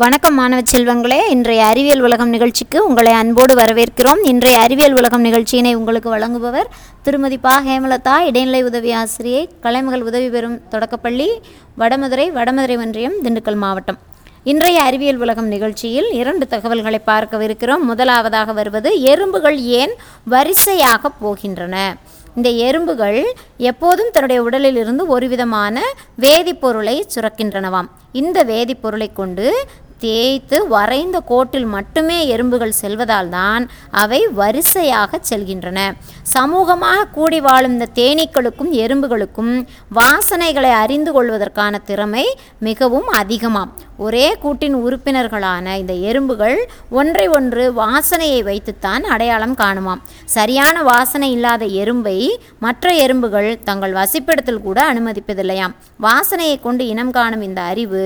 வணக்கம் மாணவ செல்வங்களே இன்றைய அறிவியல் உலகம் நிகழ்ச்சிக்கு உங்களை அன்போடு வரவேற்கிறோம். இன்றைய அறிவியல் உலகம் நிகழ்ச்சியினை உங்களுக்கு வழங்குபவர் திருமதி பா. ஹேமலதா இடைநிலை உதவி ஆசிரியை கலைமகள் உதவி பெறும் தொடக்கப்பள்ளி வடமதுரை வடமதுரை ஒன்றியம் திண்டுக்கல் மாவட்டம். இன்றைய அறிவியல் உலகம் நிகழ்ச்சியில் இரண்டு தகவல்களை பார்க்கவிருக்கிறோம். முதலாவதாக வருவது எறும்புகள் ஏன் வரிசையாக போகின்றன? இந்த எறும்புகள் எப்போதும் தன்னுடைய உடலில் இருந்து ஒரு விதமான வேதிப்பொருளை சுரக்கின்றனவாம். இந்த வேதிப்பொருளை கொண்டு தேய்த்து வரைந்த கோட்டில் மட்டுமே எறும்புகள் செல்வதால் தான் அவை வரிசையாக செல்கின்றன. சமூகமாக கூடி வாழும் இந்த தேனீக்களுக்கும் எறும்புகளுக்கும் வாசனைகளை அறிந்து கொள்வதற்கான திறமை மிகவும் அதிகமாம். ஒரே கூட்டின் உறுப்பினர்களான இந்த எறும்புகள் ஒன்றை ஒன்று வாசனையை வைத்துத்தான் அடையாளம் காணுமாம். சரியான வாசனை இல்லாத எறும்பை மற்ற எறும்புகள் தங்கள் வசிப்பிடத்தில் கூட அனுமதிப்பதில்லையாம். வாசனையை கொண்டு இனம் காணும் இந்த அறிவு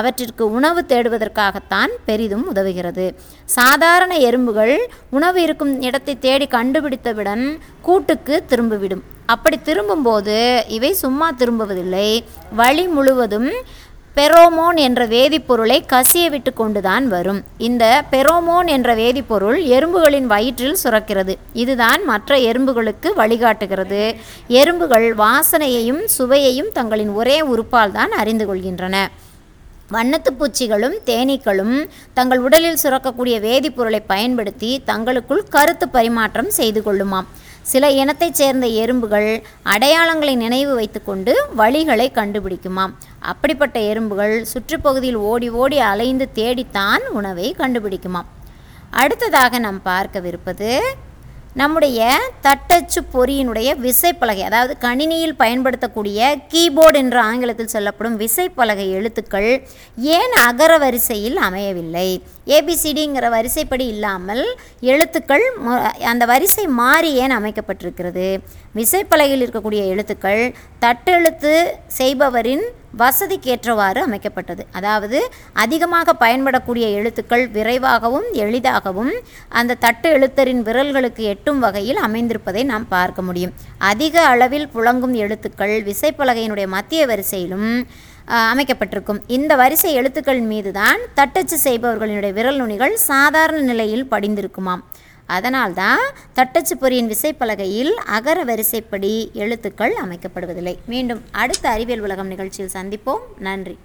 அவற்றிற்கு உணவு தேடுவதற்கு தேடுவதற்காகத்தான் பெரிதும் உதவுகிறது. சாதாரண எறும்புகள் உணவு இருக்கும் இடத்தை தேடி கண்டுபிடித்தவுடன் கூட்டுக்கு திரும்பிவிடும். அப்படி திரும்பும்போது இவை சும்மா திரும்புவதில்லை. வழி முழுவதும் பெரோமோன் என்ற வேதிப்பொருளை கசிய விட்டு கொண்டுதான் வரும். இந்த பெரோமோன் என்ற வேதிப்பொருள் எறும்புகளின் வயிற்றில் சுரக்கிறது. இதுதான் மற்ற எறும்புகளுக்கு வழிகாட்டுகிறது. எறும்புகள் வாசனையையும் சுவையையும் தங்களின் ஒரே உறுப்பால் தான் அறிந்து கொள்கின்றன. வண்ணத்து பூச்சிகளும் தேனீக்களும் தங்கள் உடலில் சுரக்கக்கூடிய வேதிப்பொருளை பயன்படுத்தி தங்களுக்குள் கருத்து பரிமாற்றம் செய்து கொள்ளுமாம். சில இனத்தைச் சேர்ந்த எறும்புகள் அடையாளங்களை நினைவு வைத்துக்கொண்டு வழிகளை கண்டுபிடிக்குமாம். அப்படிப்பட்ட எறும்புகள் சுற்றுப்பகுதியில் ஓடி ஓடி அலைந்து தேடித்தான் உணவை கண்டுபிடிக்குமாம். அடுத்ததாக நாம் பார்க்கவிருப்பது நம்முடைய தட்டச்சு பொறியினுடைய விசைப்பலகை அதாவது கணினியில் பயன்படுத்தக்கூடிய கீபோர்டு என்ற ஆங்கிலத்தில் சொல்லப்படும் விசைப்பலகை எழுத்துக்கள் ஏன் அகர வரிசையில் அமையவில்லை? ஏபிசிடிங்கிற வரிசைப்படி இல்லாமல் எழுத்துக்கள் அந்த வரிசை மாறி ஏன் அமைக்கப்பட்டிருக்கிறது? விசைப்பலகையில் இருக்கக்கூடிய எழுத்துக்கள் தட்டெழுத்து செய்பவரின் வசதிக்கேற்றவாறு அமைக்கப்பட்டது. அதாவது அதிகமாக பயன்படக்கூடிய எழுத்துக்கள் விரைவாகவும் எளிதாகவும் அந்த தட்டு எழுத்தரின் விரல்களுக்கு எட்டும் வகையில் அமைந்திருப்பதை நாம் பார்க்க முடியும். அதிக அளவில் புழங்கும் எழுத்துக்கள் விசைப்பலகையினுடைய மத்திய வரிசையிலும் அமைக்கப்பட்டிருக்கும். இந்த வரிசை எழுத்துக்கள் மீதுதான் தட்டச்சு செய்பவர்களினுடைய விரல் நுனிகள் சாதாரண நிலையில் படிந்திருக்குமாம். அதனால்தான் தட்டச்சு பொறியின் விசைப்பலகையில் அகர வரிசைப்படி எழுத்துக்கள் அமைக்கப்படுவதில்லை. மீண்டும் அடுத்த அறிவியல் உலகம் நிகழ்ச்சியில் சந்திப்போம். நன்றி.